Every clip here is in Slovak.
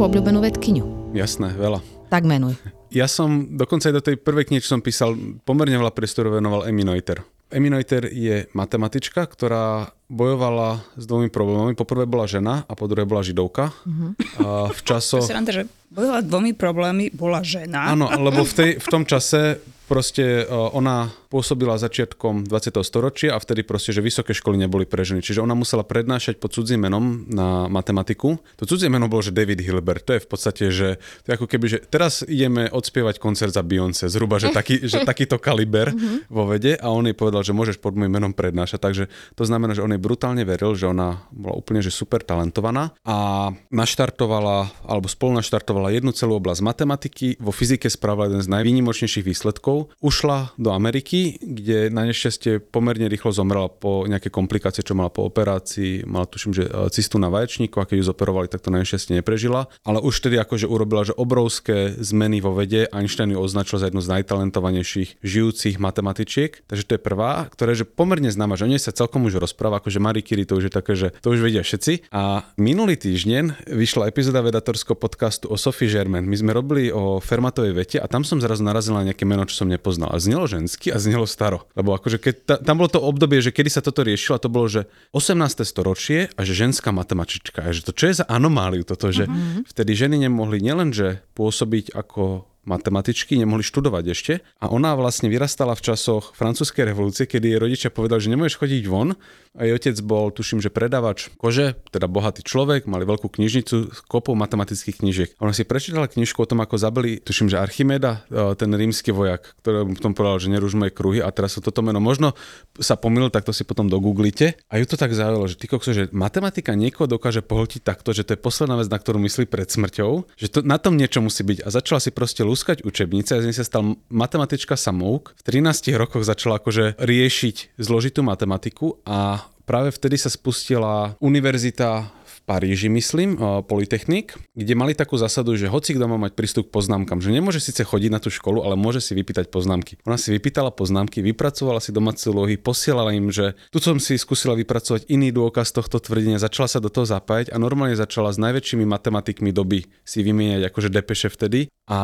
Nejakú obľúbenú vedkyňu? Jasné, veľa. Tak menuj. Ja som dokonca aj do tej prvej knihy, čo som písal, pomerne veľa priestoru venoval Amy Noether. Amy Noether je matematička, ktorá bojovala s dvomi problémami. Po prvé bola žena a po druhé bola židovka. Uh-huh. A v časoch... Sranda, že bojovala dvomi problémy, bola žena. Áno, lebo v, tej, v tom čase proste e, ona pôsobila začiatkom 20. storočia a vtedy proste, že vysoké školy neboli pre ženy. Čiže ona musela prednášať pod cudzím menom na matematiku. To cudzie meno bolo, že David Hilbert. To je v podstate, že to je ako keby, že teraz ideme odspievať koncert za Beyoncé. Zhruba, že, taký, že takýto kaliber vo vede a on jej povedal, že môžeš pod môjim menom prednášať. Takže to znamená, že on jej brutálne veril, že ona bola úplne že super talentovaná a naštartovala, alebo spolu naštartovala jednu celú oblasť matematiky. Vo fyzike spravila jeden z najvýnimočnejších výsledkov ušla do Ameriky, kde na nešťastie pomerne rýchlo zomrela po nejaké komplikácie, čo mala po operácii. Mala tuším, že e, cistu na vaječníku a keď ju zoperovali, tak to na nešťastie neprežila. Ale už tedy akože urobila, že obrovské zmeny vo vede. Einstein ju označil za jednu z najtalentovanejších žijúcich matematičiek. Takže to je prvá, ktorá je že pomerne známa, že o nej sa celkom už rozpráva, akože Marie Curie to už je také, že to už vedia všetci. A minulý týždeň vyšla epizóda vedatorského podcastu o Sophie Germain. My sme robili o Fermatovej vete a tam som zrazu narazil na nejaké meno, čo som nepoznal. A znelo žensky a znelo staro. Lebo akože keď ta, tam bolo to obdobie, že kedy sa toto riešilo, to bolo, že 18. storočie a že ženská matematička. A že to čo je za anomáliu toto, že uh-huh. vtedy ženy nemohli nielenže pôsobiť ako matematičky, nemohli študovať ešte. A ona vlastne vyrastala v časoch francúzskej revolúcie, kedy jej rodičia povedali, že nemôžeš chodiť von. A jej otec bol, tuším, že predávač kože, teda bohatý človek, mali veľkú knižnicu s kopou matematických knižiek. A ona si prečítala knižku o tom, ako zabili, tuším, že Archimeda, e, ten rímsky vojak, ktorý v tom povedal, že nerúž moje kruhy. A teraz sa toto meno možno sa pomýlil, tak to si potom dogooglite. A ju to tak zaujalo, že ty kokso, že matematika niekoho dokáže pohltiť takto, že to je posledná vec, na ktorú myslí pred smrťou, že to, na tom niečo musí byť. A začala si proste lúskať učebnice a z nej sa stal matematička samouk. V 13 rokoch začala akože riešiť zložitú matematiku a práve vtedy sa spustila univerzita Paríži, myslím, Polytechnik, kde mali takú zásadu, že hoci kto má mať prístup k poznámkam, že nemôže síce chodiť na tú školu, ale môže si vypýtať poznámky. Ona si vypýtala poznámky, vypracovala si domáce úlohy, posielala im, že tu som si skúsila vypracovať iný dôkaz tohto tvrdenia, začala sa do toho zapájať a normálne začala s najväčšími matematikmi doby si vymieňať akože depeše vtedy a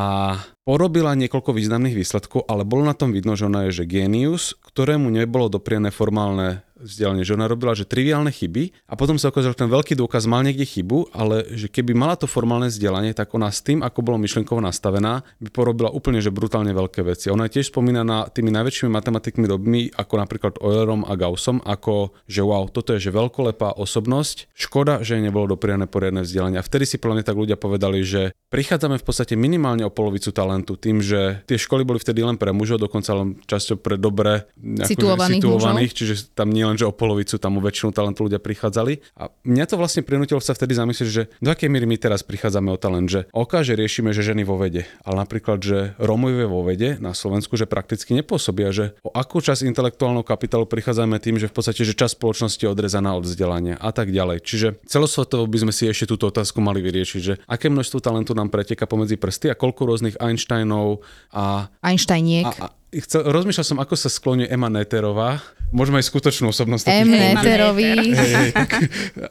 porobila niekoľko významných výsledkov, ale bolo na tom vidno, že ona je že genius, ktorému nebolo dopriené formálne vzdelanie, že ona robila že triviálne chyby a potom sa ukázalo, že ten veľký dôkaz mal niekde chybu, ale že keby mala to formálne vzdelanie, tak ona s tým, ako bolo myšlenkovo nastavená, by porobila úplne že brutálne veľké veci. Ona je tiež spomínaná tými najväčšími matematikmi dobmi, ako napríklad Eulerom a Gaussom, ako že wow, toto je že veľkolepá osobnosť. Škoda, že nebolo dopriané poriadne vzdelanie. A vtedy si plne tak ľudia povedali, že prichádzame v podstate minimálne o polovicu talentu tým, že tie školy boli vtedy len pre mužov, dokonca len často pre dobre situovaných, situovaných čiže tam nie len, že o polovicu, tam o väčšinu talentu ľudia prichádzali. A mňa to vlastne prinútilo sa vtedy zamyslieť, že do akej miery my teraz prichádzame o talent, že oka, že riešime, že ženy vo vede, ale napríklad, že Romovie vo vede na Slovensku, že prakticky nepôsobia, že o akú časť intelektuálneho kapitálu prichádzame tým, že v podstate, že časť spoločnosti je odrezaná od vzdelania a tak ďalej. Čiže celosvetovo by sme si ešte túto otázku mali vyriešiť, že aké množstvo talentu nám preteka pomedzi prsty a koľko rôznych Einsteinov a... Einsteiniek. A, a, chcel, rozmýšľal som, ako sa skloní Ema Neterová. Môžeme aj skutočnú osobnosť. M. Neterový.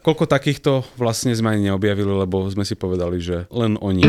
Koľko takýchto vlastne sme ani neobjavili, lebo sme si povedali, že len oni.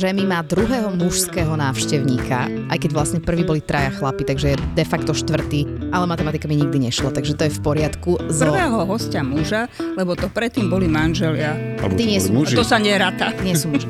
Žemi má druhého mužského návštevníka, aj keď vlastne prvý boli traja chlapi, takže je de facto štvrtý Ale matematika mi nikdy nešla, takže to je v poriadku. Zo... Prvého hostia muža, lebo to predtým boli manželia. Alebo Ty to nie boli sú- muži. To sa neráta. Nie sú muži.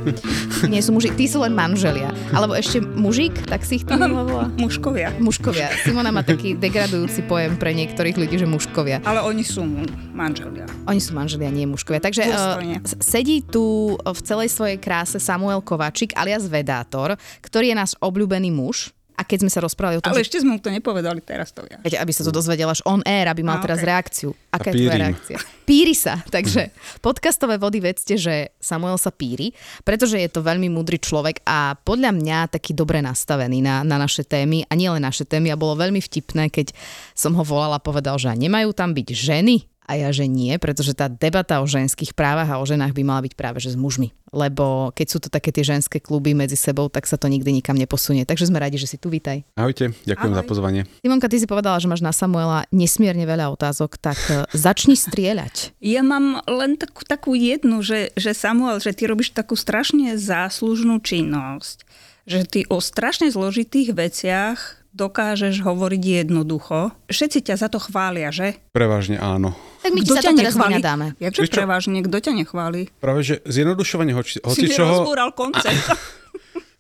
Nie sú muži, tí sú len manželia. Alebo ešte mužík, tak si ich to volá. Mužkovia. Mužkovia. Simona má taký degradujúci pojem pre niektorých ľudí, že mužkovia. Ale oni sú manželia. Oni sú manželia, nie mužkovia. Takže uh, sedí tu v celej svojej kráse Samuel Kovačik alias Vedátor, ktorý je náš obľúbený muž. A keď sme sa rozprávali o tom, Ale že ešte sme mu to nepovedali, teraz to ja. Veď, aby sa to dozvedel až on air, aby mal A, teraz okej. reakciu. Aká je tvoja reakcia? Píri sa. Takže podcastové vody vedzte, že Samuel sa píri, pretože je to veľmi múdry človek a podľa mňa taký dobre nastavený na, na naše témy a nielen naše témy a bolo veľmi vtipné, keď som ho volala a povedal, že nemajú tam byť ženy a ja, že nie, pretože tá debata o ženských právach a o ženách by mala byť práve že s mužmi. Lebo keď sú to také tie ženské kluby medzi sebou, tak sa to nikdy nikam neposunie. Takže sme radi, že si tu vítaj. Ahojte, ďakujem Ahoj. za pozvanie. Simonka, ty si povedala, že máš na Samuela nesmierne veľa otázok, tak e, začni strieľať. Ja mám len takú, takú jednu, že, že Samuel, že ty robíš takú strašne záslužnú činnosť, že ty o strašne zložitých veciach dokážeš hovoriť jednoducho. Všetci ťa za to chvália, že? Prevažne áno. Tak my ti Kto sa to teraz vynadáme. Jakže prevažne, kto ťa nechváli? Práve, že zjednodušovanie hoci, Si mi hocičoho... rozbúral koncept.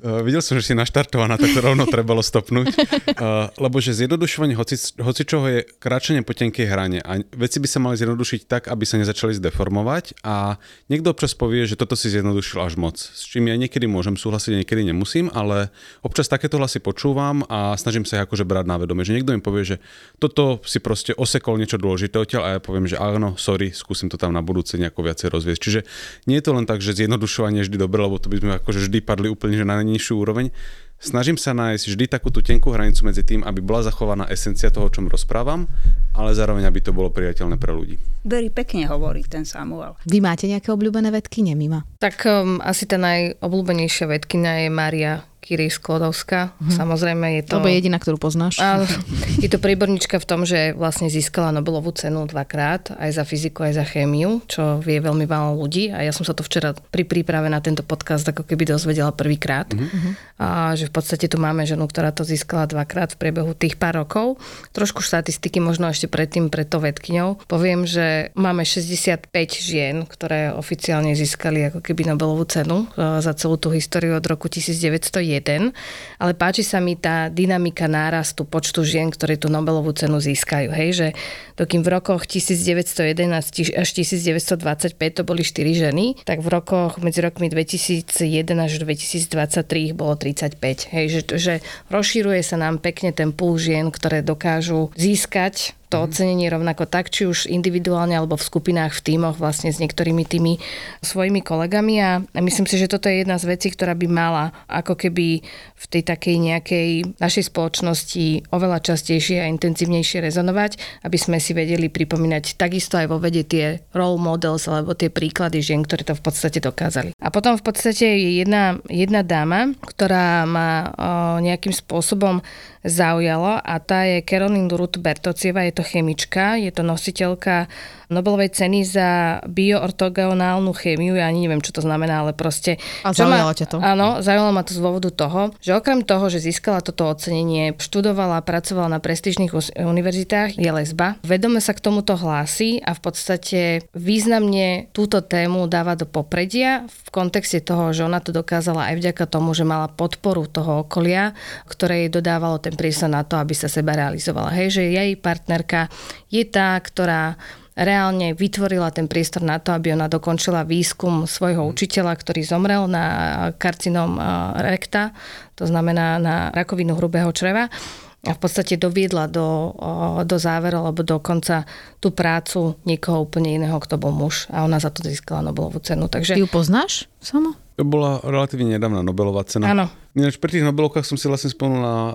Uh, videl som, že si naštartovaná, tak to rovno trebalo stopnúť. Uh, lebo že zjednodušovanie hoci, hocičoho je kráčanie po tenkej hrane a veci by sa mali zjednodušiť tak, aby sa nezačali zdeformovať a niekto občas povie, že toto si zjednodušil až moc. S čím ja niekedy môžem súhlasiť, niekedy nemusím, ale občas takéto hlasy počúvam a snažím sa ich akože brať na vedomie. Že niekto mi povie, že toto si proste osekol niečo dôležité odtiaľ a ja poviem, že áno, sorry, skúsim to tam na budúce nejako viacej rozviesť. Čiže nie je to len tak, že zjednodušovanie je vždy dobre, lebo to by sme akože vždy padli úplne že na najnižšiu úroveň. Snažím sa nájsť vždy takú tú tenkú hranicu medzi tým, aby bola zachovaná esencia toho, o čom rozprávam, ale zároveň, aby to bolo priateľné pre ľudí. Very pekne hovorí ten Samuel. Vy máte nejaké obľúbené vedky, nemima? Tak um, asi tá najobľúbenejšia vedkynia je Mária Curie Sklodovská. Mm-hmm. Samozrejme je to... To je jediná, ktorú poznáš. Áno, je to príbornička v tom, že vlastne získala Nobelovú cenu dvakrát, aj za fyziku, aj za chémiu, čo vie veľmi málo ľudí. A ja som sa to včera pri príprave na tento podcast ako keby dozvedela prvýkrát. Mm-hmm. A že v podstate tu máme ženu, ktorá to získala dvakrát v priebehu tých pár rokov. Trošku štatistiky možno ešte predtým pred to vedkyňou. Poviem, že máme 65 žien, ktoré oficiálne získali ako keby Nobelovú cenu e, za celú tú históriu od roku 1901, ale páči sa mi tá dynamika nárastu počtu žien, ktoré tú Nobelovú cenu získajú. Hej, že dokým v rokoch 1911 až 1925 to boli 4 ženy, tak v rokoch medzi rokmi 2001 až 2023 ich bolo 35. Hej, že, že rozšíruje sa nám pekne ten púl žien, ktoré dokážu získať to ocenenie rovnako tak, či už individuálne alebo v skupinách, v tímoch vlastne s niektorými tými svojimi kolegami a myslím si, že toto je jedna z vecí, ktorá by mala ako keby v tej takej nejakej našej spoločnosti oveľa častejšie a intenzívnejšie rezonovať, aby sme si vedeli pripomínať takisto aj vo vede tie role models alebo tie príklady žien, ktoré to v podstate dokázali. A potom v podstate je jedna, jedna dáma, ktorá ma o, nejakým spôsobom zaujala a tá je Caroline Ruth Bertocieva, je to chemička, je to nositeľka Nobelovej ceny za bioortogonálnu chémiu, ja ani neviem, čo to znamená, ale proste... A zaujalo ťa to? Áno, zaujalo ma to z dôvodu toho, že okrem toho, že získala toto ocenenie, študovala, pracovala na prestížnych univerzitách, je lesba, vedome sa k tomuto hlási a v podstate významne túto tému dáva do popredia v kontexte toho, že ona to dokázala aj vďaka tomu, že mala podporu toho okolia, ktoré jej dodávalo ten priestor na to, aby sa seba realizovala. Hej, že jej partnerka je tá, ktorá reálne vytvorila ten priestor na to, aby ona dokončila výskum svojho učiteľa, ktorý zomrel na karcinom rekta, to znamená na rakovinu hrubého čreva a v podstate doviedla do, do záveru alebo dokonca tú prácu niekoho úplne iného, kto bol muž a ona za to získala Nobelovú cenu. Takže... Ty ju poznáš, Samo? To bola relatívne nedávna Nobelová cena. Áno. Ináč pri tých Nobelovkách som si vlastne spomenul na uh,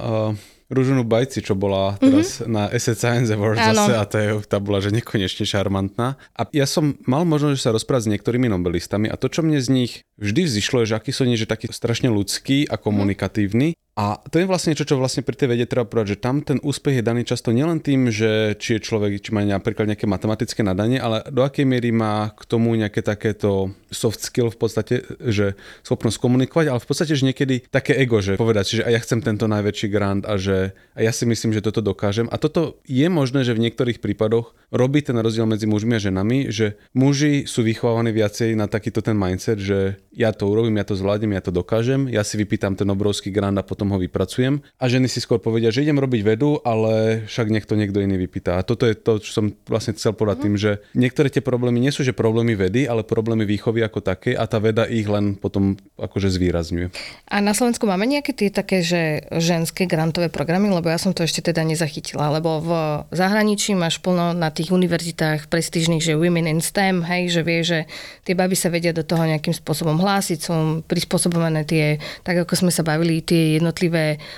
Ružunu Bajci, čo bola teraz mm-hmm. na Asset Science Awards Áno. zase a je, tá bola že nekonečne šarmantná. A ja som mal možnosť sa rozprávať s niektorými Nobelistami a to, čo mne z nich vždy vzýšlo, je, že akí sú oni, že takí strašne ľudskí a komunikatívni A to je vlastne niečo, čo vlastne pri tej vede treba povedať, že tam ten úspech je daný často nielen tým, že či je človek, či má napríklad nejaké matematické nadanie, ale do akej miery má k tomu nejaké takéto soft skill v podstate, že schopnosť komunikovať, ale v podstate, že niekedy také ego, že povedať že a ja chcem tento najväčší grant a že a ja si myslím, že toto dokážem. A toto je možné, že v niektorých prípadoch robí ten rozdiel medzi mužmi a ženami, že muži sú vychovávaní viacej na takýto ten mindset, že ja to urobím, ja to zvládnem, ja to dokážem, ja si vypýtam ten obrovský grant a potom ho vypracujem. A ženy si skôr povedia, že idem robiť vedu, ale však nech to niekto iný vypýta. A toto je to, čo som vlastne chcel povedať tým, že niektoré tie problémy nie sú, že problémy vedy, ale problémy výchovy ako také a tá veda ich len potom akože zvýrazňuje. A na Slovensku máme nejaké tie také, že ženské grantové programy, lebo ja som to ešte teda nezachytila, lebo v zahraničí máš plno na tých univerzitách prestížnych, že Women in STEM, hej, že vie, že tie baby sa vedia do toho nejakým spôsobom hlásiť, sú prispôsobené tie, tak ako sme sa bavili, tie jednotlivé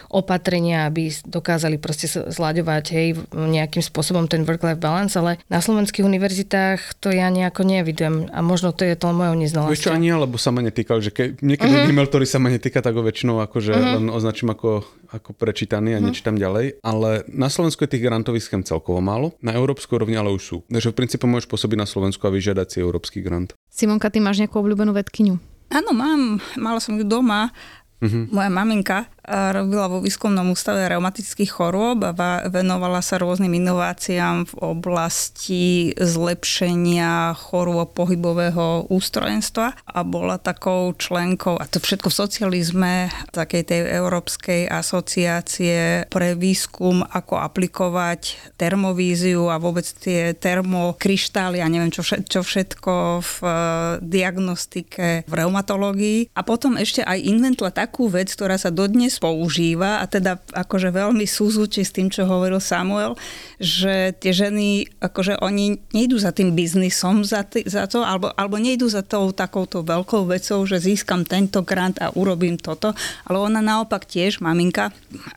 opatrenia, aby dokázali proste zlaďovať, hej, nejakým spôsobom ten work-life balance, ale na slovenských univerzitách to ja nejako nevidujem a možno to je to mojou neznalosťou. Vieš čo, ani ja, lebo sa ma netýkal, že ke, niekedy uh-huh. e-mail, ktorý sa ma netýka, tak ho väčšinou akože uh-huh. len označím ako, ako prečítaný a uh-huh. nečítam ďalej, ale na Slovensku je tých grantových schém celkovo málo, na európskej úrovni ale už sú. Takže v princípe môžeš pôsobiť na Slovensku a vyžiadať si európsky grant. Simonka, ty máš nejakú obľúbenú vedkyňu? Áno, mám. Mala som ju doma. Uh-huh. Moja maminka robila vo výskumnom ústave reumatických chorôb a venovala sa rôznym inováciám v oblasti zlepšenia chorôb pohybového ústrojenstva a bola takou členkou, a to všetko v socializme, takej tej Európskej asociácie pre výskum, ako aplikovať termovíziu a vôbec tie termokryštály a neviem čo, čo všetko v eh, diagnostike v reumatológii. A potom ešte aj inventla takú vec, ktorá sa dodnes používa. A teda akože veľmi súzvučí s tým, čo hovoril Samuel, že tie ženy, akože oni nejdú za tým biznisom za, t- za to, alebo, alebo nejdú za tou takouto veľkou vecou, že získam tento grant a urobím toto, ale ona naopak tiež, maminka,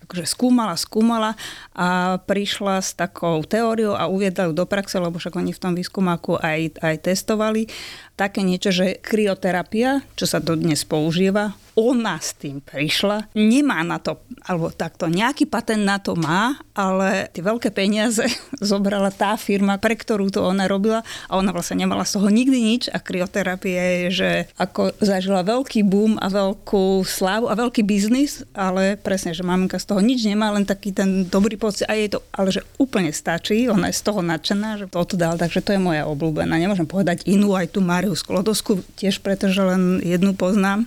akože skúmala, skúmala a prišla s takou teóriou a uviedla ju do praxe, lebo však oni v tom výskumáku aj, aj testovali také niečo, že krioterapia, čo sa dodnes používa, ona s tým prišla, nemá na to, alebo takto, nejaký patent na to má, ale tie veľké peniaze zobrala tá firma, pre ktorú to ona robila a ona vlastne nemala z toho nikdy nič a krioterapia je, že ako zažila veľký boom a veľkú slávu a veľký biznis, ale presne, že maminka z toho nič nemá, len taký ten dobrý pocit a jej to, ale že úplne stačí, ona je z toho nadšená, že toto dal, takže to je moja obľúbená. Nemôžem povedať inú, aj tu Máriu Sklodosku tiež pretože len jednu poznám.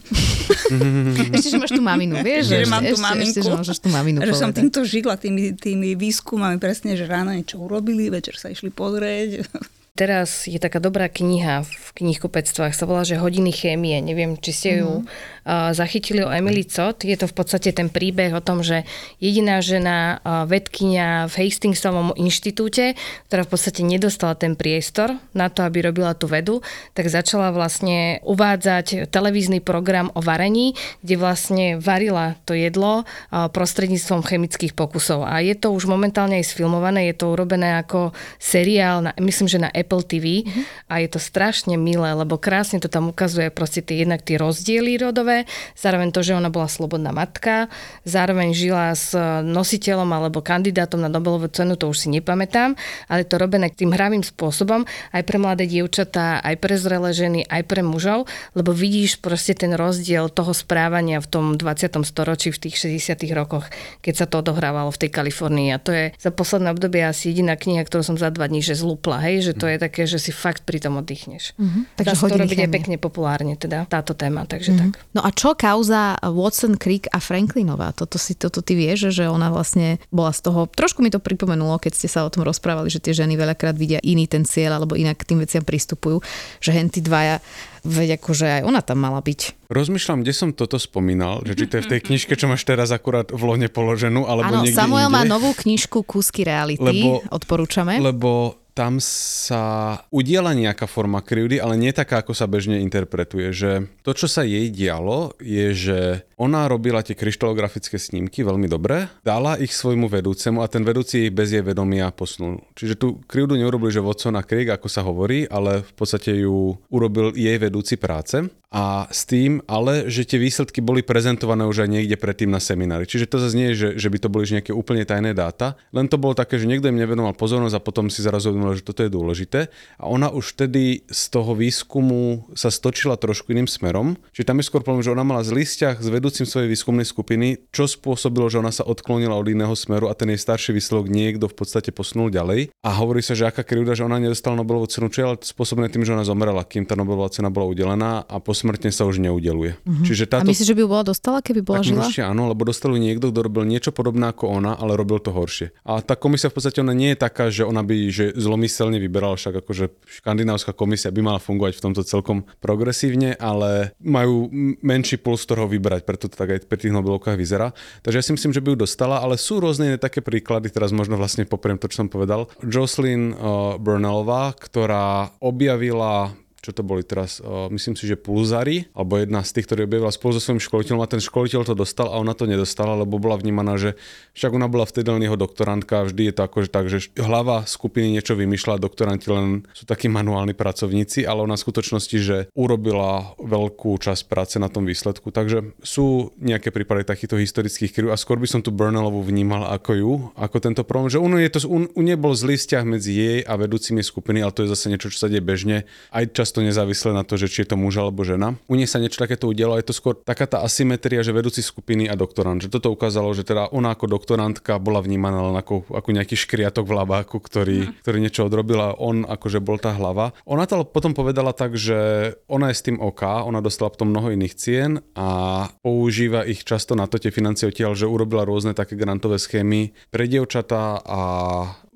ešte, že máš tú maminu, vieš? Ešte, že mám tú maminku. Ešte, že môžeš tú maminu Že som týmto žila, tými, tými výskumami presne, že ráno niečo urobili, večer sa išli pozrieť. Teraz je taká dobrá kniha v knihkupectvách, sa volá, že Hodiny chémie. Neviem, či ste ju mm. uh, zachytili o Emily Cot. Je to v podstate ten príbeh o tom, že jediná žena uh, vedkynia v Hastingsovom inštitúte, ktorá v podstate nedostala ten priestor na to, aby robila tú vedu, tak začala vlastne uvádzať televízny program o varení, kde vlastne varila to jedlo uh, prostredníctvom chemických pokusov. A je to už momentálne aj sfilmované, je to urobené ako seriál, na, myslím, že na Apple TV mm-hmm. a je to strašne milé, lebo krásne to tam ukazuje proste tie, jednak tie rozdiely rodové, zároveň to, že ona bola slobodná matka, zároveň žila s nositeľom alebo kandidátom na Nobelovú cenu, to už si nepamätám, ale to robené tým hravým spôsobom aj pre mladé dievčatá, aj pre zrelé ženy, aj pre mužov, lebo vidíš proste ten rozdiel toho správania v tom 20. storočí, v tých 60. rokoch, keď sa to odohrávalo v tej Kalifornii. A to je za posledné obdobie asi jediná kniha, ktorú som za dva dní že zlúpla, hej, že to je je také, že si fakt pri tom oddychneš. Uh-huh. Takže to robiť je pekne populárne, teda táto téma, takže uh-huh. tak. No a čo kauza Watson, Crick a Franklinová? Toto si, toto ty vieš, že ona vlastne bola z toho, trošku mi to pripomenulo, keď ste sa o tom rozprávali, že tie ženy veľakrát vidia iný ten cieľ, alebo inak k tým veciam pristupujú, že henty dvaja Veď akože aj ona tam mala byť. Rozmýšľam, kde som toto spomínal, že či to je v tej knižke, čo máš teraz akurát v lone položenú, alebo Áno, niekde Samuel inde. má novú knižku Kúsky reality, lebo, odporúčame. Lebo tam sa udiela nejaká forma krivdy, ale nie taká, ako sa bežne interpretuje. Že to, čo sa jej dialo, je, že ona robila tie kryštalografické snímky veľmi dobre, dala ich svojmu vedúcemu a ten vedúci ich bez jej vedomia posunul. Čiže tu krivdu neurobili, že vodco na krik, ako sa hovorí, ale v podstate ju urobil jej vedúci práce a s tým ale, že tie výsledky boli prezentované už aj niekde predtým na seminári. Čiže to zase nie je, že, že by to boli nejaké úplne tajné dáta, len to bolo také, že niekto im nevenoval pozornosť a potom si zrazu že toto je dôležité. A ona už vtedy z toho výskumu sa stočila trošku iným smerom. Čiže tam je skôr problém, že ona mala zlý vzťah s vedúcim svojej výskumnej skupiny, čo spôsobilo, že ona sa odklonila od iného smeru a ten jej starší výsledok niekto v podstate posunul ďalej. A hovorí sa, že aká krivda, že ona nedostala Nobelovú cenu, čo je ale spôsobené tým, že ona zomrela, kým tá Nobelová cena bola udelená a posmrtne sa už neudeluje. Mm-hmm. Čiže táto... A myslíš, že by bola dostala, keby bola tak žila? Určite áno, lebo dostali niekto, kto robil niečo podobné ako ona, ale robil to horšie. A tá komisia v podstate ona nie je taká, že ona by že zlomyselne vyberala, však akože škandinávska komisia by mala fungovať v tomto celkom progresívne, ale majú menší puls, ktorého vybrať, preto to tak aj pri tých Nobelovkách vyzerá. Takže ja si myslím, že by ju dostala, ale sú rôzne také príklady, teraz možno vlastne popriem to, čo som povedal. Jocelyn uh, Burnellová, ktorá objavila čo to boli teraz, uh, myslím si, že Pulzari, alebo jedna z tých, ktorí objavila spolu so svojím školiteľom a ten školiteľ to dostal a ona to nedostala, lebo bola vnímaná, že však ona bola vtedy len jeho doktorantka, vždy je to akože tak, že hlava skupiny niečo vymýšľa, doktoranti len sú takí manuálni pracovníci, ale ona v skutočnosti, že urobila veľkú časť práce na tom výsledku. Takže sú nejaké prípady takýchto historických kryv a skôr by som tu Burnellovú vnímal ako ju, ako tento problém, že u je to, u, u nebol zlý vzťah medzi jej a vedúcimi skupiny, ale to je zase niečo, čo sa deje bežne. Aj čas často nezávisle na to, že či je to muž alebo žena. U nej sa niečo takéto udialo, je to skôr taká tá asymetria, že vedúci skupiny a doktorant. Že toto ukázalo, že teda ona ako doktorantka bola vnímaná len ako, ako nejaký škriatok v labáku, ktorý, mm. ktorý niečo odrobil a on akože bol tá hlava. Ona to potom povedala tak, že ona je s tým OK, ona dostala potom mnoho iných cien a používa ich často na to tie financie odtiaľ, že urobila rôzne také grantové schémy pre dievčatá a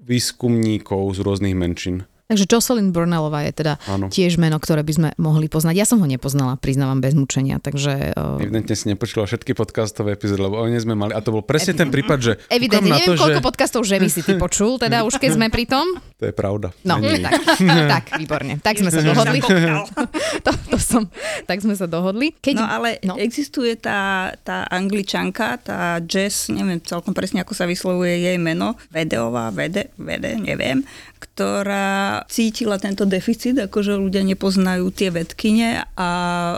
výskumníkov z rôznych menšín. Takže Jocelyn Burnellová je teda ano. tiež meno, ktoré by sme mohli poznať. Ja som ho nepoznala, priznávam bez mučenia, takže... Uh... Evidentne si nepočula všetky podcastové epizódy, lebo oni sme mali, a to bol presne Evidentne. ten prípad, že... Evidentne, neviem, to, koľko že... podcastov že by si ty počul, teda už keď sme pri tom. To je pravda. No, tak, tak, výborne. Tak sme sa dohodli. to, to som, tak sme sa dohodli. Keď... No ale no. existuje tá, tá angličanka, tá Jess, neviem celkom presne, ako sa vyslovuje jej meno, Vedeová, Vede, Vede, neviem, ktorá cítila tento deficit, akože ľudia nepoznajú tie vedkyne a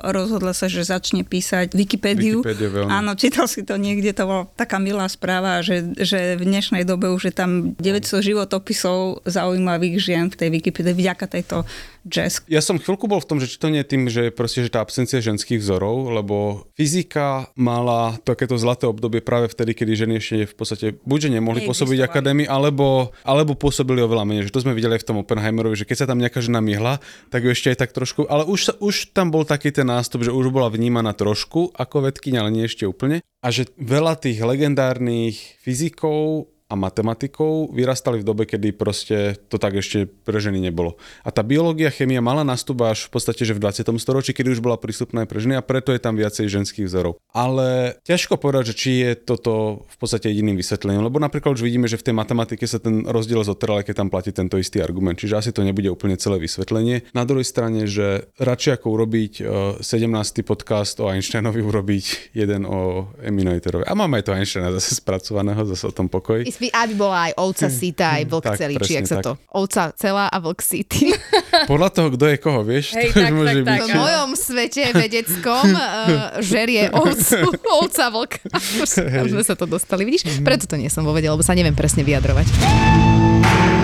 rozhodla sa, že začne písať Wikipédiu. Áno, čítal si to niekde, to bola taká milá správa, že, že v dnešnej dobe už je tam 900 životopisov zaujímavých žien v tej Wikipédii vďaka tejto jazz. Ja som chvíľku bol v tom, že či to nie je tým, že proste, že tá absencia ženských vzorov, lebo fyzika mala takéto zlaté obdobie práve vtedy, kedy ženy ešte v podstate buď že nemohli pôsobiť akadémii, alebo, alebo pôsobili oveľa menej. Že to sme videli aj v tom Oppenheimerovi, že keď sa tam nejaká žena myhla, tak ju ešte aj tak trošku, ale už, už tam bol taký ten nástup, že už bola vnímaná trošku ako vedkynia, ale nie ešte úplne. A že veľa tých legendárnych fyzikov a matematikou vyrastali v dobe, kedy proste to tak ešte pre ženy nebolo. A tá biológia, chemia mala nastup až v podstate, že v 20. storočí, kedy už bola prístupná aj pre ženy a preto je tam viacej ženských vzorov. Ale ťažko povedať, že či je toto v podstate jediným vysvetlením, lebo napríklad už vidíme, že v tej matematike sa ten rozdiel zotral, keď tam platí tento istý argument, čiže asi to nebude úplne celé vysvetlenie. Na druhej strane, že radšej ako urobiť 17. E, podcast o Einsteinovi, urobiť jeden o Eminoiterovi. A máme aj to Einsteina zase spracovaného, zase o tom pokoji aby bola aj ovca hm, sita, aj hm, vlk tak, celý, či jak sa to... Ovca celá a vlk city. Podľa toho, kto je koho, vieš? Hej, to tak, môže tak, byť. V mojom svete vedeckom uh, žerie ovcu, ovca vlk. Už sme sa to dostali, vidíš? Preto to nie som vo lebo sa neviem presne vyjadrovať.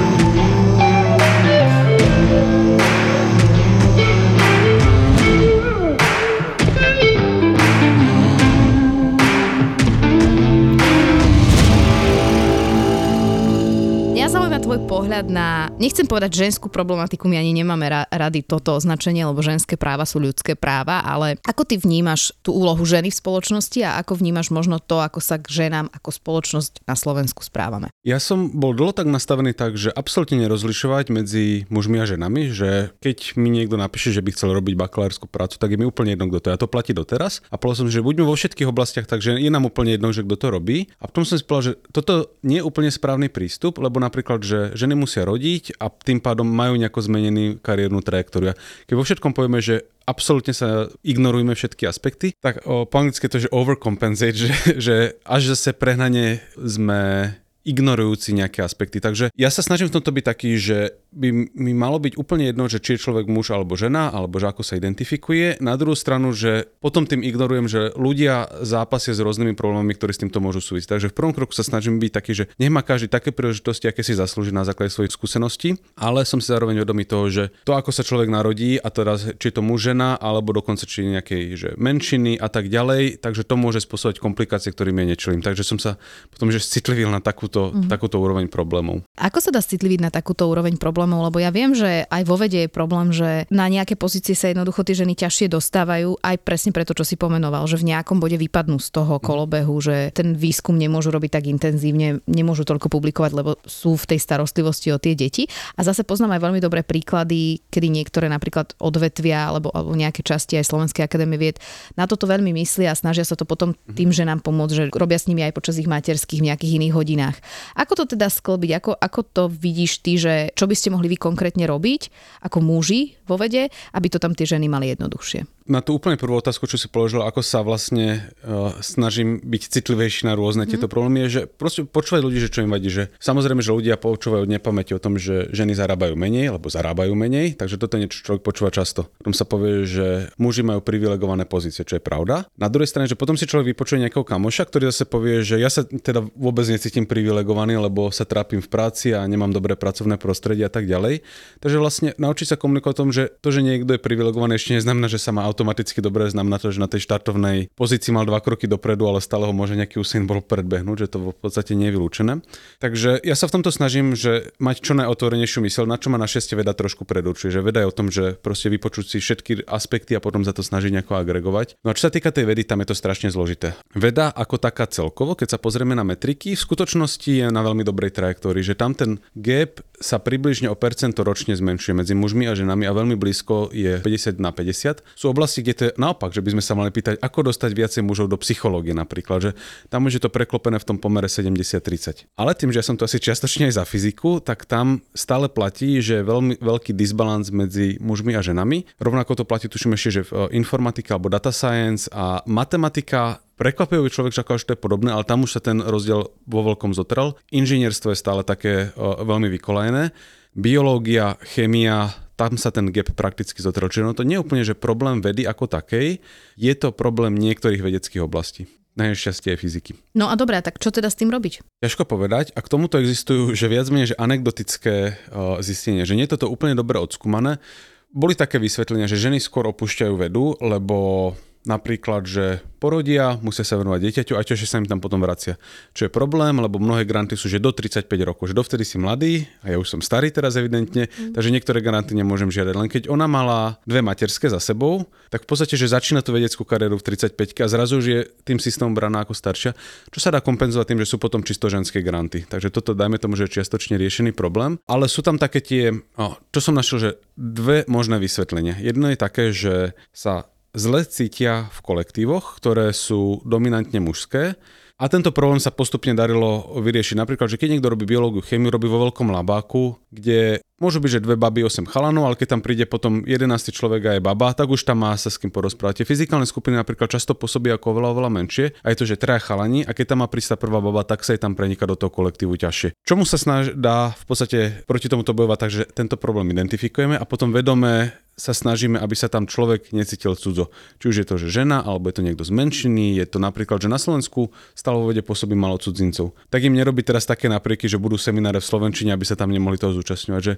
Tvoj pohľad na, nechcem povedať ženskú problematiku, my ani nemáme ra- rady toto označenie, lebo ženské práva sú ľudské práva, ale ako ty vnímaš tú úlohu ženy v spoločnosti a ako vnímaš možno to, ako sa k ženám ako spoločnosť na Slovensku správame? Ja som bol dlho tak nastavený tak, že absolútne nerozlišovať medzi mužmi a ženami, že keď mi niekto napíše, že by chcel robiť bakalárskú prácu, tak je mi úplne jedno, kto to je. A to platí doteraz. A povedal som, že buďme vo všetkých oblastiach, takže je nám úplne jedno, že kto to robí. A potom som si povedal, že toto nie je úplne správny prístup, lebo napríklad napríklad, že ženy musia rodiť a tým pádom majú nejako zmenenú kariérnu trajektóriu. Keď vo všetkom povieme, že absolútne sa ignorujeme všetky aspekty, tak o, po anglicky to, že overcompensate, že, že až zase prehnane sme ignorujúci nejaké aspekty. Takže ja sa snažím v tomto byť taký, že by mi malo byť úplne jedno, že či je človek muž alebo žena, alebo že ako sa identifikuje. Na druhú stranu, že potom tým ignorujem, že ľudia zápasia s rôznymi problémami, ktoré s týmto môžu súvisť. Takže v prvom kroku sa snažím byť taký, že nech má každý také príležitosti, aké si zaslúži na základe svojich skúseností, ale som si zároveň vedomý toho, že to, ako sa človek narodí, a teraz či je to muž, žena, alebo dokonca či nejakej že menšiny a tak ďalej, takže to môže spôsobiť komplikácie, ktorým je nečelím. Takže som sa potom že citlivil na takúto, mm-hmm. takúto úroveň problémov. Ako sa dá citliviť na takúto úroveň problémov? Lebo ja viem, že aj vo vede je problém, že na nejaké pozície sa jednoducho tie ženy ťažšie dostávajú, aj presne preto, čo si pomenoval, že v nejakom bode vypadnú z toho kolobehu, že ten výskum nemôžu robiť tak intenzívne, nemôžu toľko publikovať, lebo sú v tej starostlivosti o tie deti. A zase poznám aj veľmi dobré príklady, kedy niektoré napríklad odvetvia alebo, alebo nejaké časti aj Slovenskej akadémie vied na toto veľmi myslia a snažia sa to potom tým ženám pomôcť, že robia s nimi aj počas ich materských v nejakých iných hodinách. Ako to teda sklbiť? Ako, ako to vidíš ty, že čo by ste mohli vy konkrétne robiť ako muži vo vede, aby to tam tie ženy mali jednoduchšie? Na tú úplne prvú otázku, čo si položil, ako sa vlastne uh, snažím byť citlivejší na rôzne mm. tieto problémy, je, že proste počúvať ľudí, že čo im vadí, že samozrejme, že ľudia počúvajú od nepamäti o tom, že ženy zarábajú menej, alebo zarábajú menej, takže toto je niečo, čo človek počúva často. Potom sa povie, že muži majú privilegované pozície, čo je pravda. Na druhej strane, že potom si človek vypočuje nejakého kamoša, ktorý zase povie, že ja sa teda vôbec necítim privilegovaný, lebo sa trápim v práci a nemám dobré pracovné prostredie a tak ďalej. Takže vlastne naučiť sa komunikovať o tom, že to, že niekto je privilegovaný, ešte neznamená, že sa má automaticky dobre znamená to, že na tej štartovnej pozícii mal dva kroky dopredu, ale stále ho môže nejaký Usain bol predbehnúť, že to v podstate nie je vylúčené. Takže ja sa v tomto snažím, že mať čo najotvorenejšiu mysel, na čo ma našťastie veda trošku predurčuje, že veda je o tom, že proste vypočuť si všetky aspekty a potom za to snažiť nejako agregovať. No a čo sa týka tej vedy, tam je to strašne zložité. Veda ako taká celkovo, keď sa pozrieme na metriky, v skutočnosti je na veľmi dobrej trajektórii, že tam ten gap sa približne o percento ročne zmenšuje medzi mužmi a ženami a veľmi blízko je 50 na 50. Sú oblasti, kde to je naopak, že by sme sa mali pýtať, ako dostať viacej mužov do psychológie napríklad, že tam už je to preklopené v tom pomere 70-30. Ale tým, že ja som to asi čiastočne aj za fyziku, tak tam stále platí, že je veľmi veľký disbalans medzi mužmi a ženami. Rovnako to platí, tuším ešte, že v e, informatika alebo data science a matematika Prekvapivý človek čakal, že to je podobné, ale tam už sa ten rozdiel vo veľkom zotrel. Inžinierstvo je stále také e, veľmi vykolajené. Biológia, chémia, tam sa ten gap prakticky zotrel. Čiže no to nie je úplne, že problém vedy ako takej, je to problém niektorých vedeckých oblastí. Najšťastie je fyziky. No a dobré, tak čo teda s tým robiť? Ťažko povedať. A k tomuto existujú, že viac menej že anekdotické uh, zistenie, že nie je toto úplne dobre odskúmané. Boli také vysvetlenia, že ženy skôr opúšťajú vedu, lebo napríklad, že porodia, musia sa venovať dieťaťu a tiež sa im tam potom vracia. Čo je problém, lebo mnohé granty sú že do 35 rokov, že dovtedy si mladý a ja už som starý teraz evidentne, mm. takže niektoré granty nemôžem žiadať. Len keď ona mala dve materské za sebou, tak v podstate, že začína tú vedeckú kariéru v 35 a zrazu už je tým systémom braná ako staršia, čo sa dá kompenzovať tým, že sú potom čisto ženské granty. Takže toto dajme tomu, že je čiastočne riešený problém. Ale sú tam také tie, oh, čo som našiel, že dve možné vysvetlenia. Jedno je také, že sa zle cítia v kolektívoch, ktoré sú dominantne mužské a tento problém sa postupne darilo vyriešiť. Napríklad, že keď niekto robí biológiu, chemiu, robí vo veľkom labáku, kde môžu byť, že dve baby, 8 chalanov, ale keď tam príde potom 11 človek a je baba, tak už tam má sa s kým porozprávať. Fyzikálne skupiny napríklad často pôsobia ako oveľa, oveľa menšie a je to, že traja chalani a keď tam má prísť prvá baba, tak sa jej tam prenika do toho kolektívu ťažšie. Čomu sa snaž dá v podstate proti tomuto bojovať, takže tento problém identifikujeme a potom vedome sa snažíme, aby sa tam človek necítil cudzo. Či už je to, že žena, alebo je to niekto z menšiny, je to napríklad, že na Slovensku stále vo vede pôsobí malo cudzincov. Tak im nerobí teraz také naprieky, že budú semináre v Slovenčine, aby sa tam nemohli toho zúčastňovať. Že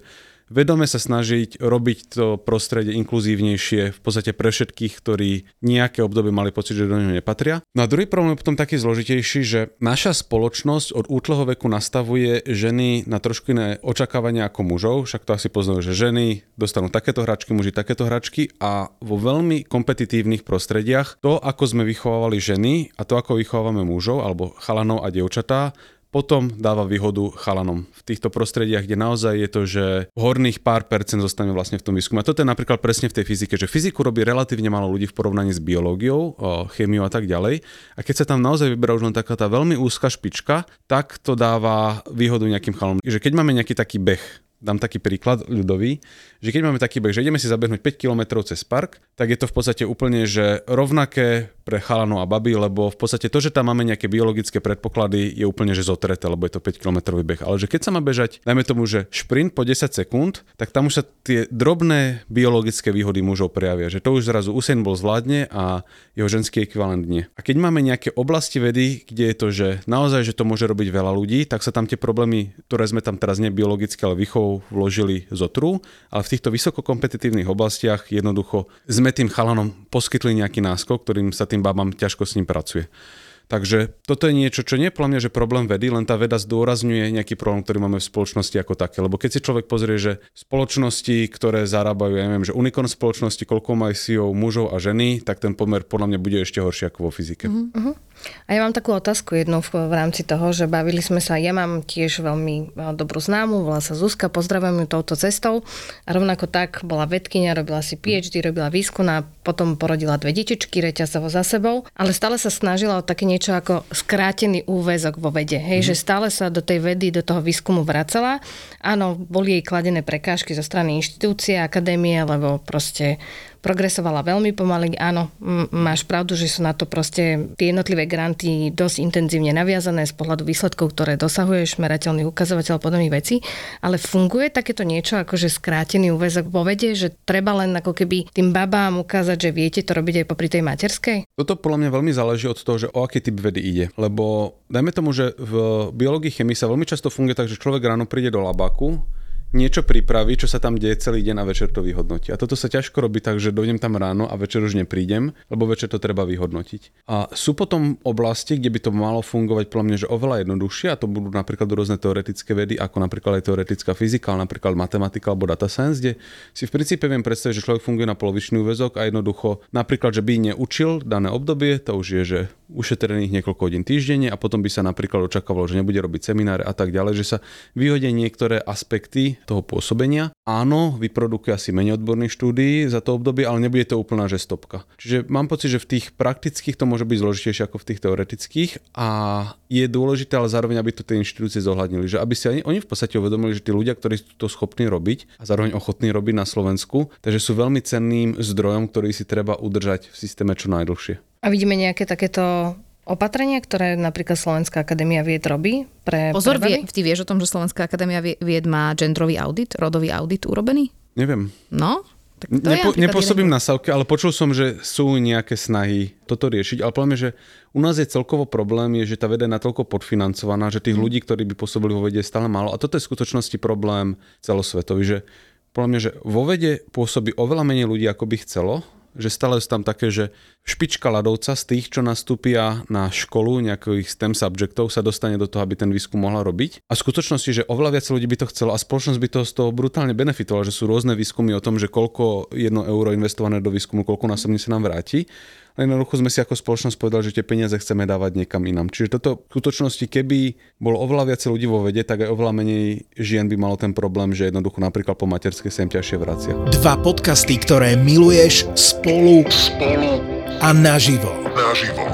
vedome sa snažiť robiť to prostredie inkluzívnejšie v podstate pre všetkých, ktorí nejaké obdobie mali pocit, že do neho nepatria. No a druhý problém je potom taký zložitejší, že naša spoločnosť od útleho veku nastavuje ženy na trošku iné očakávania ako mužov, však to asi poznajú, že ženy dostanú takéto hračky, muži takéto hračky a vo veľmi kompetitívnych prostrediach to, ako sme vychovávali ženy a to, ako vychovávame mužov alebo chalanov a dievčatá, potom dáva výhodu chalanom. V týchto prostrediach, kde naozaj je to, že horných pár percent zostane vlastne v tom výskume. A toto je napríklad presne v tej fyzike, že fyziku robí relatívne málo ľudí v porovnaní s biológiou, chémiou a tak ďalej. A keď sa tam naozaj vyberá už len taká tá veľmi úzka špička, tak to dáva výhodu nejakým chalanom. Že keď máme nejaký taký beh, dám taký príklad ľudový, že keď máme taký beh, že ideme si zabehnúť 5 km cez park, tak je to v podstate úplne, že rovnaké pre chalanu a baby, lebo v podstate to, že tam máme nejaké biologické predpoklady, je úplne že zotreté, lebo je to 5 km beh. Ale že keď sa má bežať, dajme tomu, že šprint po 10 sekúnd, tak tam už sa tie drobné biologické výhody mužov prejavia, že to už zrazu Usain bol zvládne a jeho ženský ekvivalent nie. A keď máme nejaké oblasti vedy, kde je to, že naozaj, že to môže robiť veľa ľudí, tak sa tam tie problémy, ktoré sme tam teraz nebiologické, ale výchov vložili z otru, ale v týchto vysokokompetitívnych oblastiach jednoducho sme tým chalanom poskytli nejaký náskok, ktorým sa tým babám ťažko s ním pracuje. Takže toto je niečo, čo nie je podľa mňa, že problém vedy, len tá veda zdôrazňuje nejaký problém, ktorý máme v spoločnosti ako také. Lebo keď si človek pozrie, že spoločnosti, ktoré zarábajú, ja neviem, že unikorn spoločnosti, koľko majú CEO mužov a ženy, tak ten pomer podľa mňa bude ešte horší ako vo fyzike. Uh-huh. A ja mám takú otázku jednu v, v rámci toho, že bavili sme sa, ja mám tiež veľmi e, dobrú známu, volá sa Zuzka, pozdravujem ju touto cestou. A rovnako tak bola vedkynia, robila si PhD, robila výskum a potom porodila dve detičky reťazovo za sebou, ale stále sa snažila o také niečo ako skrátený úvezok vo vede. Hej, mm. že stále sa do tej vedy, do toho výskumu vracala. Áno, boli jej kladené prekážky zo strany inštitúcie, akadémie, lebo proste progresovala veľmi pomaly. Áno, máš pravdu, že sú na to proste tie jednotlivé granty dosť intenzívne naviazané z pohľadu výsledkov, ktoré dosahuješ, merateľný ukazovateľ podobných vecí, ale funguje takéto niečo ako že skrátený úvezok vo vede, že treba len ako keby tým babám ukázať, že viete to robiť aj popri tej materskej? Toto podľa mňa veľmi záleží od toho, že o aký typ vedy ide. Lebo dajme tomu, že v biológii chemii sa veľmi často funguje tak, že človek ráno príde do labaku, niečo pripraví, čo sa tam deje celý deň a večer to vyhodnotí. A toto sa ťažko robí tak, že dojdem tam ráno a večer už neprídem, lebo večer to treba vyhodnotiť. A sú potom oblasti, kde by to malo fungovať podľa mňa, že oveľa jednoduchšie, a to budú napríklad rôzne teoretické vedy, ako napríklad aj teoretická fyzika, napríklad matematika alebo data science, kde si v princípe viem predstaviť, že človek funguje na polovičný úvezok a jednoducho napríklad, že by neučil dané obdobie, to už je, že ušetrených niekoľko hodín týždenne a potom by sa napríklad očakávalo, že nebude robiť semináre a tak ďalej, že sa vyhodia niektoré aspekty toho pôsobenia. Áno, vyprodukuje asi menej odborných štúdií za to obdobie, ale nebude to úplná že stopka. Čiže mám pocit, že v tých praktických to môže byť zložitejšie ako v tých teoretických a je dôležité, ale zároveň, aby to tie inštitúcie zohľadnili, že aby si ani oni v podstate uvedomili, že tí ľudia, ktorí sú to schopní robiť a zároveň ochotní robiť na Slovensku, takže sú veľmi cenným zdrojom, ktorý si treba udržať v systéme čo najdlhšie. A vidíme nejaké takéto opatrenia, ktoré napríklad Slovenská akadémia vied robí pre Pozor, vie, ty vieš o tom, že Slovenská akadémia vied má genderový audit, rodový audit urobený? Neviem. No, tak to Nepo, je nepôsobím na Savke, ale počul som, že sú nejaké snahy toto riešiť, ale poviem, že u nás je celkovo problém, je, že tá veda je natoľko podfinancovaná, že tých mm. ľudí, ktorí by pôsobili vo vede, je stále málo. A toto je v skutočnosti problém celosvetový, že podľa mňa, že vo vede pôsobí oveľa menej ľudí, ako by chcelo, že stále sú tam také, že špička ľadovca z tých, čo nastúpia na školu nejakých STEM subjektov, sa dostane do toho, aby ten výskum mohla robiť. A v skutočnosti, že oveľa viac ľudí by to chcelo a spoločnosť by to z toho brutálne benefitovala, že sú rôzne výskumy o tom, že koľko jedno euro investované do výskumu, koľko násobne sa nám vráti len jednoducho sme si ako spoločnosť povedali, že tie peniaze chceme dávať niekam inam. Čiže toto v skutočnosti, keby bolo oveľa viac ľudí vo vede, tak aj oveľa menej žien by malo ten problém, že jednoducho napríklad po materskej sa im ťažšie vracia. Dva podcasty, ktoré miluješ spolu, spolu a naživo. naživo.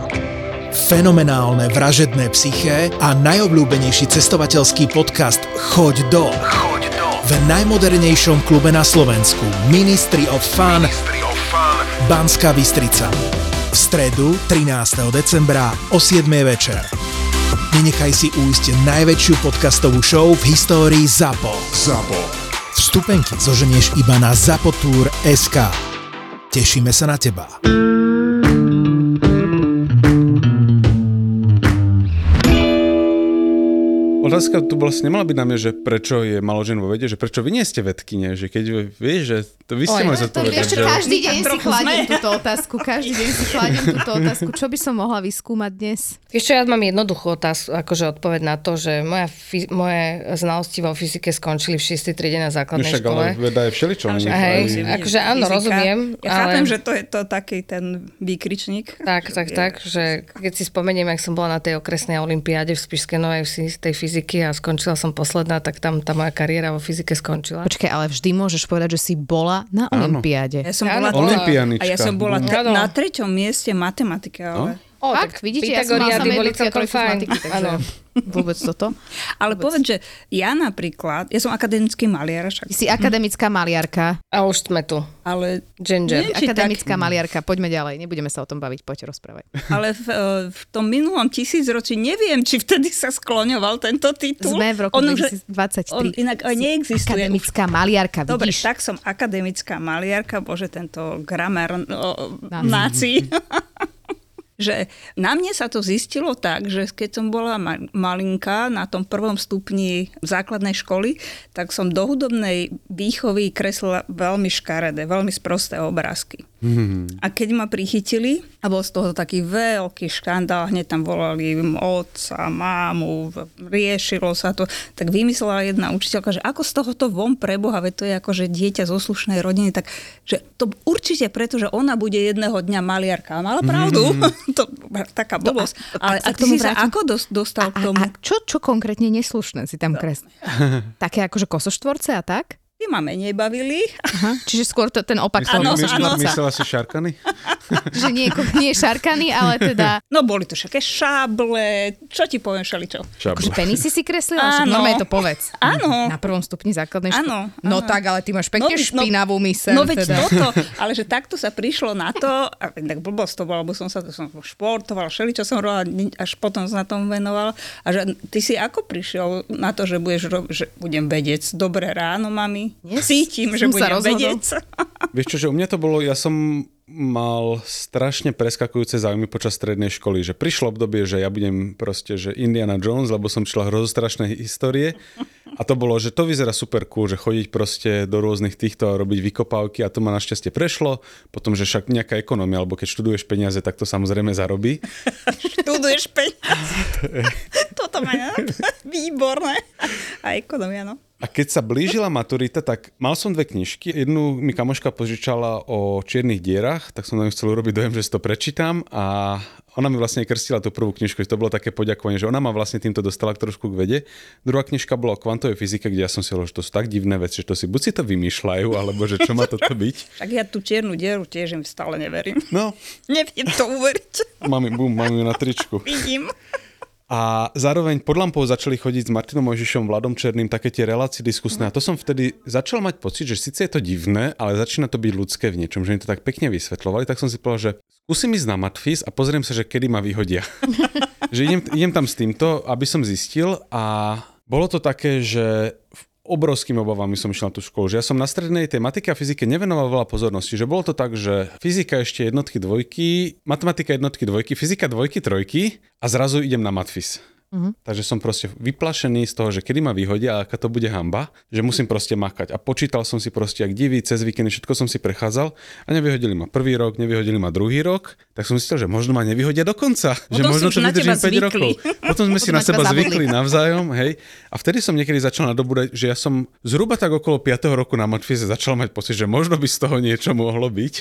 Fenomenálne vražedné psyché a najobľúbenejší cestovateľský podcast Choď do. Choď do. V najmodernejšom klube na Slovensku Ministry of Fun, Ministry of Fun. Banská Bystrica v stredu 13. decembra o 7. večer. Nenechaj si újsť najväčšiu podcastovú show v histórii ZAPO. ZAPO. Vstupenky zoženieš iba na zapotur.sk. Tešíme sa na teba. Otázka tu vlastne nemala byť na mňa, že prečo je malo žen vo vede, že prečo vy nie ste vedkyne, že keď vieš, že to vy ste To zodpovedať. že... každý deň si kladiem túto otázku. Každý deň si kladiem túto otázku. Čo by som mohla vyskúmať dnes? Ešte ja mám jednoduchú otázku, akože odpoveď na to, že moja fi- moje znalosti vo fyzike skončili v 6. triede na základnej však, škole. ale veda je všeličo. Ale Hej, akože áno, fyzika. rozumiem, Ja ale- chápem, že to je to taký ten výkričník. Tak, tak, tak, že keď si spomeniem, jak som bola na tej okresnej olimpiáde v Spišskej Novej z tej fyziky a skončila som posledná, tak tam tá moja kariéra vo fyzike skončila. Počkaj, ale vždy môžeš povedať, že si bola na Áno. Olympiáde. Ja som Áno, bola. Olympianička. a ja som bola t- Áno. na treťom mieste matematika, ale... O, Fakt, vidíte, ja som boli celkom fajn. Áno. vôbec toto. Ale povedz, že ja napríklad, ja som akademický maliar, však, si akademická maliarka. A už sme tu. ale, Ginger. Nie, Či Akademická maliarka. Poďme ďalej, nebudeme sa o tom baviť, poďte rozprávať. ale v, e, v tom minulom tisícročí neviem, či vtedy sa skloňoval tento titul. Sme v roku On už- 2023. On inak aj neexistuje. Akademická maliarka, Dobre, vidíš? tak som akademická maliarka, bože, tento gramer no, Náci. že na mne sa to zistilo tak, že keď som bola ma- malinká na tom prvom stupni základnej školy, tak som do hudobnej výchovy kreslila veľmi škaredé, veľmi sprosté obrázky. A keď ma prichytili, a bol z toho taký veľký škandál, hneď tam volali otca, mámu, riešilo sa to, tak vymyslela jedna učiteľka, že ako z tohoto von preboha, veď to je ako, že dieťa zo slušnej rodiny, tak že to určite preto, že ona bude jedného dňa maliarka. A mala pravdu. to, taká blbosť. a- Ale a a, ty si sa ako dos- dostal A, k tomu? a čo, čo konkrétne neslušné si tam kresl? Také akože kosoštvorce a tak? Ty ma menej bavili. Aha. Čiže skôr to, ten opak toho Áno, áno. kosoštvorca. Myslela si šarkany? Že nie, nie šarkany, ale teda... No boli to všaké šáble, čo ti poviem šaličo. Šablo. Akože penisy si kreslila? Áno. normálne to povedz. Áno. Na prvom stupni základnej školy. Áno, No tak, ale ty máš pekne veď- špinavú myseľ. No veď teda. toto, ale že takto sa prišlo na to, a tak blbosť to bola, lebo som sa som športoval, všeli, čo som robila, až potom sa na tom venoval. A že ty si ako prišiel na to, že, budeš, ro- že budem vedec? Dobré ráno, mami. Yes, Cítim, že budem vedec. Vieš čo, že u mňa to bolo, ja som mal strašne preskakujúce záujmy počas strednej školy, že prišlo obdobie, že ja budem proste, že Indiana Jones, lebo som čítal hrozostrašné histórie a to bolo, že to vyzerá super cool, že chodiť proste do rôznych týchto a robiť vykopávky a to ma našťastie prešlo, potom, že však nejaká ekonomia, alebo keď študuješ peniaze, tak to samozrejme zarobí. Študuješ peniaze. Toto ma výborné. A ekonomia, no. A keď sa blížila maturita, tak mal som dve knižky. Jednu mi kamoška požičala o čiernych dierach, tak som na ňu chcel urobiť dojem, že si to prečítam a ona mi vlastne krstila tú prvú knižku, že to bolo také poďakovanie, že ona ma vlastne týmto dostala k trošku k vede. Druhá knižka bola o kvantovej fyzike, kde ja som si hovoril, že to sú tak divné veci, že to si buď si to vymýšľajú, alebo že čo má toto byť. Však ja tú čiernu dieru tiež im stále neverím. No, Neviem to uveriť. mám, bum, mám ju na tričku. Vidím. A zároveň pod lampou začali chodiť s Martinom Mojžišom, Vladom Černým, také tie relácie diskusné. A to som vtedy začal mať pocit, že síce je to divné, ale začína to byť ľudské v niečom, že mi to tak pekne vysvetľovali. Tak som si povedal, že skúsim ísť na matfis a pozriem sa, že kedy ma vyhodia. že idem, idem tam s týmto, aby som zistil a bolo to také, že obrovskými obavami som išiel na tú školu, že ja som na strednej tej matike a fyzike nevenoval veľa pozornosti, že bolo to tak, že fyzika ešte jednotky, dvojky, matematika jednotky, dvojky, fyzika dvojky, trojky a zrazu idem na matfis. Mm-hmm. Takže som proste vyplašený z toho, že kedy ma vyhodia a aká to bude hamba, že musím proste makať. A počítal som si proste, ak divy, cez víkendy, všetko som si prechádzal a nevyhodili ma prvý rok, nevyhodili ma druhý rok, tak som zistil, že možno ma nevyhodia do konca. že Potom možno si na vydržím teba 5 zvykli. rokov. Potom sme si Potom na na seba zabudli. zvykli navzájom, hej. A vtedy som niekedy začal nadobúdať, že ja som zhruba tak okolo 5. roku na matfize začal mať pocit, že možno by z toho niečo mohlo byť.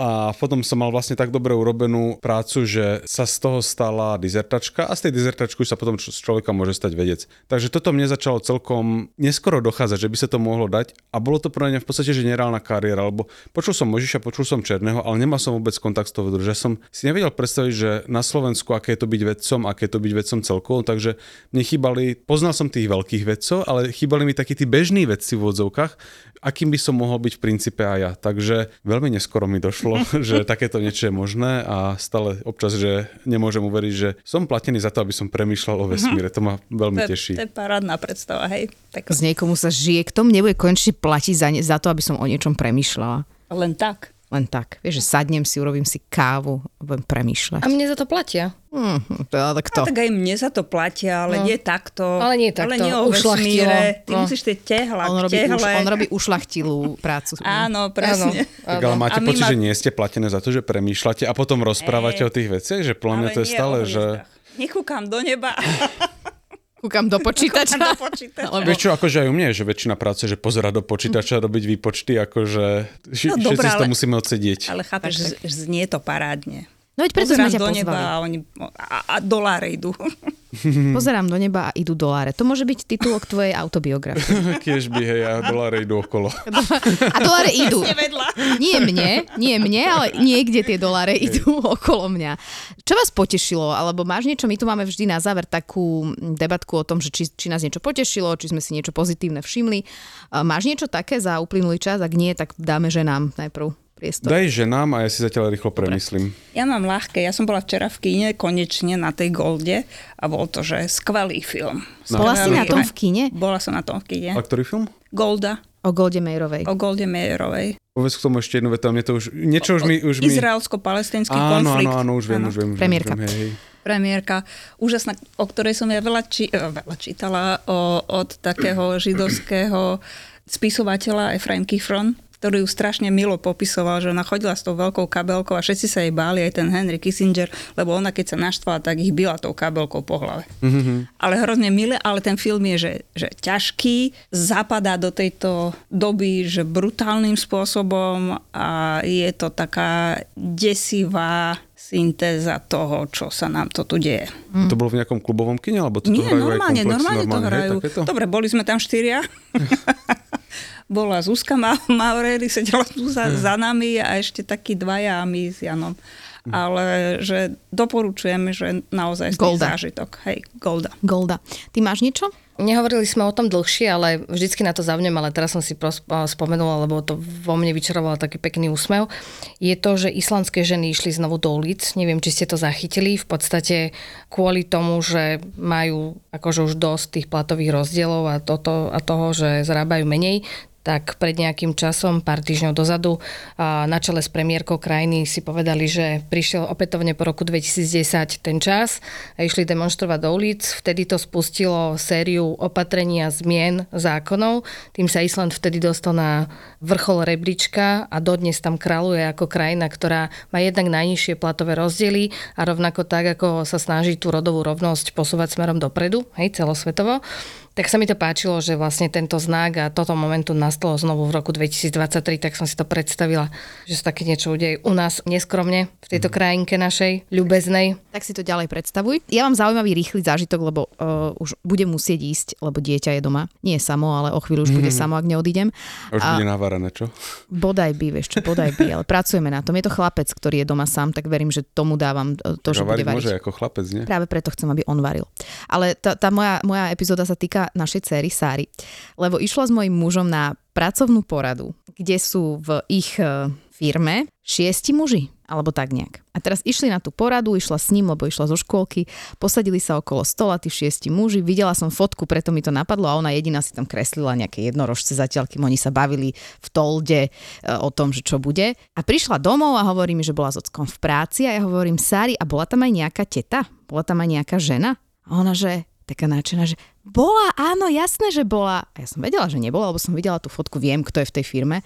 A potom som mal vlastne tak dobre urobenú prácu, že sa z toho stala dizertačka a z tej dizertačky sa potom z človeka môže stať vedec. Takže toto mne začalo celkom neskoro dochádzať, že by sa to mohlo dať a bolo to pre mňa v podstate že nereálna kariéra, lebo počul som Možiša, počul som Černého, ale nemal som vôbec kontakt s tou vedou, že som si nevedel predstaviť, že na Slovensku, aké je to byť vedcom, aké je to byť vedcom celkovo, takže mne chýbali, poznal som tých veľkých vedcov, ale chýbali mi takí tí bežní vedci v odzovkách, akým by som mohol byť v princípe aj ja. Takže veľmi neskoro mi došlo, že takéto niečo je možné a stále občas, že nemôžem uveriť, že som platený za to, aby som premýšľal o vesmíre. To ma veľmi To, je- teší. to je parádna predstava, hej. Tak Z niekomu sa žije, kto mne nebude konečne platiť za, ne, za to, aby som o niečom premyšľala. len tak. Len tak. Vieš, že sadnem si, urobím si kávu a budem premýšľať. A mne za to platia. Mm, teda tak to. No, tak aj mne za to platia, ale No. nie takto. Ale nie takto, Ale nie o vesmíre. Ty No. musíš tie tehla, On robí, už, tehle. on robí ušlachtilú prácu. Áno, presne. Tak ale máte A pocit, ma- že nie ste platené za to, že premýšľate a potom rozprávate o tých veciach? Že Ale to je stále, že... Nekúkam do neba. Kúkam do počítača. Kúkam do počítača. Alebo- Vieš čo, akože aj u mňa je, že väčšina práce, že pozerať do počítača, robiť výpočty, akože No ši- všetci si to ale- musíme odsedieť. Ale chápeš, že že znie to parádne. No veď preto sme ťa do pozvali. neba a, oni, a, a doláre idú. Pozerám do neba a idú doláre. To môže byť titulok tvojej autobiografie. Kiež by, hej, a doláre idú okolo. A doláre idú. Nie mne, nie mne, ale niekde tie doláre idú okolo mňa. Čo vás potešilo? Alebo máš niečo, my tu máme vždy na záver takú debatku o tom, že či, či nás niečo potešilo, či sme si niečo pozitívne všimli. Máš niečo také za uplynulý čas? Ak nie, tak dáme ženám najprv priestor. Daj ženám a ja si zatiaľ rýchlo premyslím. Ja mám ľahké. Ja som bola včera v kíne, konečne na tej Golde a bol to, že skvelý film. Bola si na tom v kine? Bola som na tom v kíne. A ktorý film? Golda O Golde Meirovej. o Golde Meyerovej. Povedz k tomu ešte jednu vetu, mne to už, niečo už mi... Už mi... Izraelsko-palestinský Áno, konflikt. áno, áno, už viem, Áno. už viem. Už viem, Premiérka. už viem, hej, premiérka, úžasná, o ktorej som ja veľa, či, eh, veľa čítala o, od takého židovského spisovateľa Efraim Kifron, ktorý ju strašne milo popisoval, že ona chodila s tou veľkou kabelkou a všetci sa jej báli, aj ten Henry Kissinger, lebo ona keď sa naštvala, tak ich byla tou kabelkou po hlave. Mm-hmm. Ale hrozne milé, ale ten film je, že, že ťažký, zapadá do tejto doby, že brutálnym spôsobom a je to taká desivá syntéza toho, čo sa nám to tu deje. To bolo v nejakom klubovom kine, alebo to Nie, hrajú normálne, aj komplex, normálne, to hej, hrajú. takéto? Dobre, boli sme tam štyria. Bola Zuzka Ma- Maureli, sedela tu za, za nami a ešte takí dvaja a my s Janom. Ale že doporučujem, že naozaj Golda. zážitok. Hej, Golda. Golda. Ty máš niečo? Nehovorili sme o tom dlhšie, ale vždycky na to zavnem, ale teraz som si pros- spomenula, lebo to vo mne vyčaroval taký pekný úsmev. Je to, že islandské ženy išli znovu do ulic. Neviem, či ste to zachytili. V podstate kvôli tomu, že majú akože už dosť tých platových rozdielov a, toto, a toho, že zarábajú menej, tak pred nejakým časom, pár týždňov dozadu, na čele s premiérkou krajiny si povedali, že prišiel opätovne po roku 2010 ten čas a išli demonstrovať do ulic. Vtedy to spustilo sériu opatrení a zmien zákonov. Tým sa Island vtedy dostal na vrchol rebríčka a dodnes tam kráľuje ako krajina, ktorá má jednak najnižšie platové rozdiely a rovnako tak, ako sa snaží tú rodovú rovnosť posúvať smerom dopredu, hej, celosvetovo. Tak sa mi to páčilo, že vlastne tento znak a toto momentu nastalo znovu v roku 2023, tak som si to predstavila, že sa také niečo udeje u nás neskromne v tejto krajinke našej, ľubeznej. Tak si to ďalej predstavuj. Ja mám zaujímavý rýchly zážitok, lebo uh, už budem musieť ísť, lebo dieťa je doma. Nie je samo, ale o chvíľu už bude samo, ak neodídem. A už bude navárané, čo? Bodaj by, vieš čo, bodaj by, ale pracujeme na tom. Je to chlapec, ktorý je doma sám, tak verím, že tomu dávam e, to, že Tak a bude variť. môže ako chlapec, nie? Práve preto chcem, aby on varil. Ale tá, tá moja, moja epizóda sa týka našej céry Sáry. Lebo išla s mojím mužom na pracovnú poradu, kde sú v ich e, firme šiesti muži, alebo tak nejak. A teraz išli na tú poradu, išla s ním, lebo išla zo škôlky, posadili sa okolo stola, tí šiesti muži, videla som fotku, preto mi to napadlo a ona jediná si tam kreslila nejaké jednorožce zatiaľ, kým oni sa bavili v tolde e, o tom, že čo bude. A prišla domov a hovorí mi, že bola s ockom v práci a ja hovorím, Sári, a bola tam aj nejaká teta? Bola tam aj nejaká žena? A ona, že taká náčená, že bola, áno, jasné, že bola. A ja som vedela, že nebola, lebo som videla tú fotku, viem, kto je v tej firme.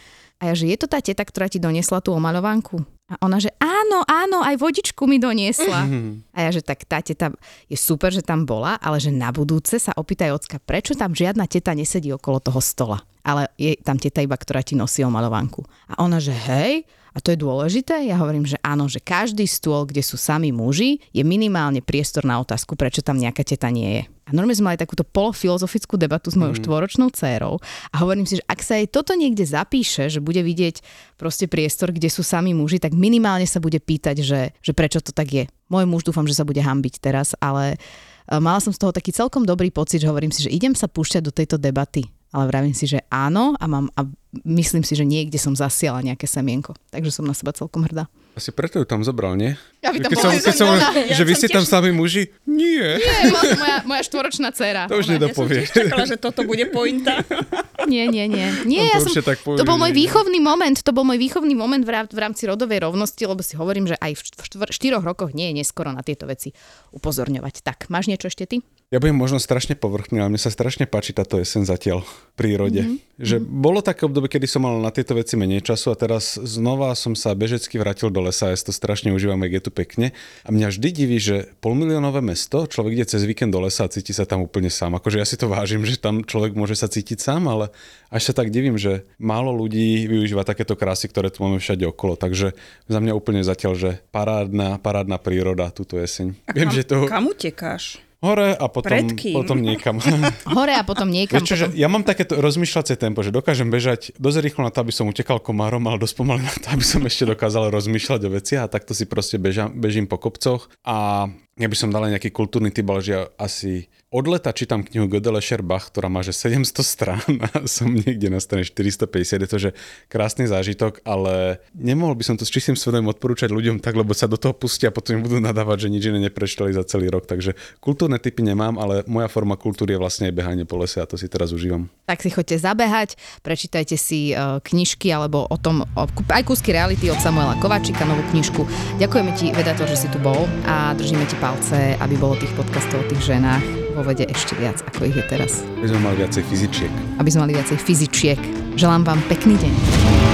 A ja, že je to tá teta, ktorá ti doniesla tú omaľovanku? A ona, že áno, áno, aj vodičku mi doniesla. A ja, že tak tá teta je super, že tam bola, ale že na budúce sa opýtaj ocka, prečo tam žiadna teta nesedí okolo toho stola. Ale je tam teta iba, ktorá ti nosí omaľovanku. A ona, že hej, a to je dôležité? Ja hovorím, že áno, že každý stôl, kde sú sami muži, je minimálne priestor na otázku, prečo tam nejaká teta nie je. A normálne sme mali takúto polofilozofickú debatu s mojou štvoročnou dcérou a hovorím si, že ak sa jej toto niekde zapíše, že bude vidieť proste priestor, kde sú sami muži, tak minimálne sa bude pýtať, že, že prečo to tak je. Môj muž dúfam, že sa bude hambiť teraz, ale e, mala som z toho taký celkom dobrý pocit, že hovorím si, že idem sa púšťať do tejto debaty. Ale vravím si, že áno a, mám, a myslím si, že niekde som zasiala nejaké semienko. Takže som na seba celkom hrdá. Asi preto ju tam zobral, nie? Aby tam keď som, keď som, ona. že vy ste tam sami muži? Nie. Nie, moja, moja štvoročná dcéra. To už Ona- nedopovie. Čakala, že toto bude pointa. Nie, nie, nie. nie On to ja som, tak povie, to bol môj výchovný moment, to bol môj výchovný moment v, rá- v rámci rodovej rovnosti, lebo si hovorím, že aj v štyroch rokoch nie je neskoro na tieto veci upozorňovať. Tak, máš niečo ešte ty? Ja budem možno strašne povrchný, ale mne sa strašne páči táto jesen zatiaľ prírode. Mm-hmm. Že bolo také obdobie, kedy som mal na tieto veci menej času a teraz znova som sa bežecky vrátil do lesa, ja si to strašne užívam, jak je tu pekne. A mňa vždy diví, že polmiliónové mesto, človek ide cez víkend do lesa a cíti sa tam úplne sám. Akože ja si to vážim, že tam človek môže sa cítiť sám, ale až sa tak divím, že málo ľudí využíva takéto krásy, ktoré tu máme všade okolo. Takže za mňa úplne zatiaľ, že parádna, parádna príroda túto jeseň. A Viem, kam, že to kam utekáš? Hore a potom, potom niekam. Hore a potom niekam. Vieš čo, potom... ja mám takéto rozmýšľacie tempo, že dokážem bežať dosť rýchlo na to, aby som utekal komárom, ale dosť pomaly na to, aby som ešte dokázal rozmýšľať o veciach a takto si proste bežam, bežím po kopcoch a ja by som dal nejaký kultúrny typ, ale že ja asi od leta čítam knihu Gödele Scherbach, ktorá má že 700 strán a som niekde na strane 450, je to že krásny zážitok, ale nemohol by som to s čistým svedomím odporúčať ľuďom tak, lebo sa do toho pustia a potom budú nadávať, že nič iné neprečítali za celý rok. Takže kultúrne typy nemám, ale moja forma kultúry je vlastne aj behanie po lese a to si teraz užívam. Tak si choďte zabehať, prečítajte si uh, knižky alebo o tom, aj kúsky reality od Samuela Kováčika, novú knižku. Ďakujeme ti, Vedator, že si tu bol a držíme ti palce, aby bolo tých podcastov o tých ženách vo vede ešte viac, ako ich je teraz. My sme mali viacej fyzičiek. Aby sme mali viacej fyzičiek. Želám vám pekný deň.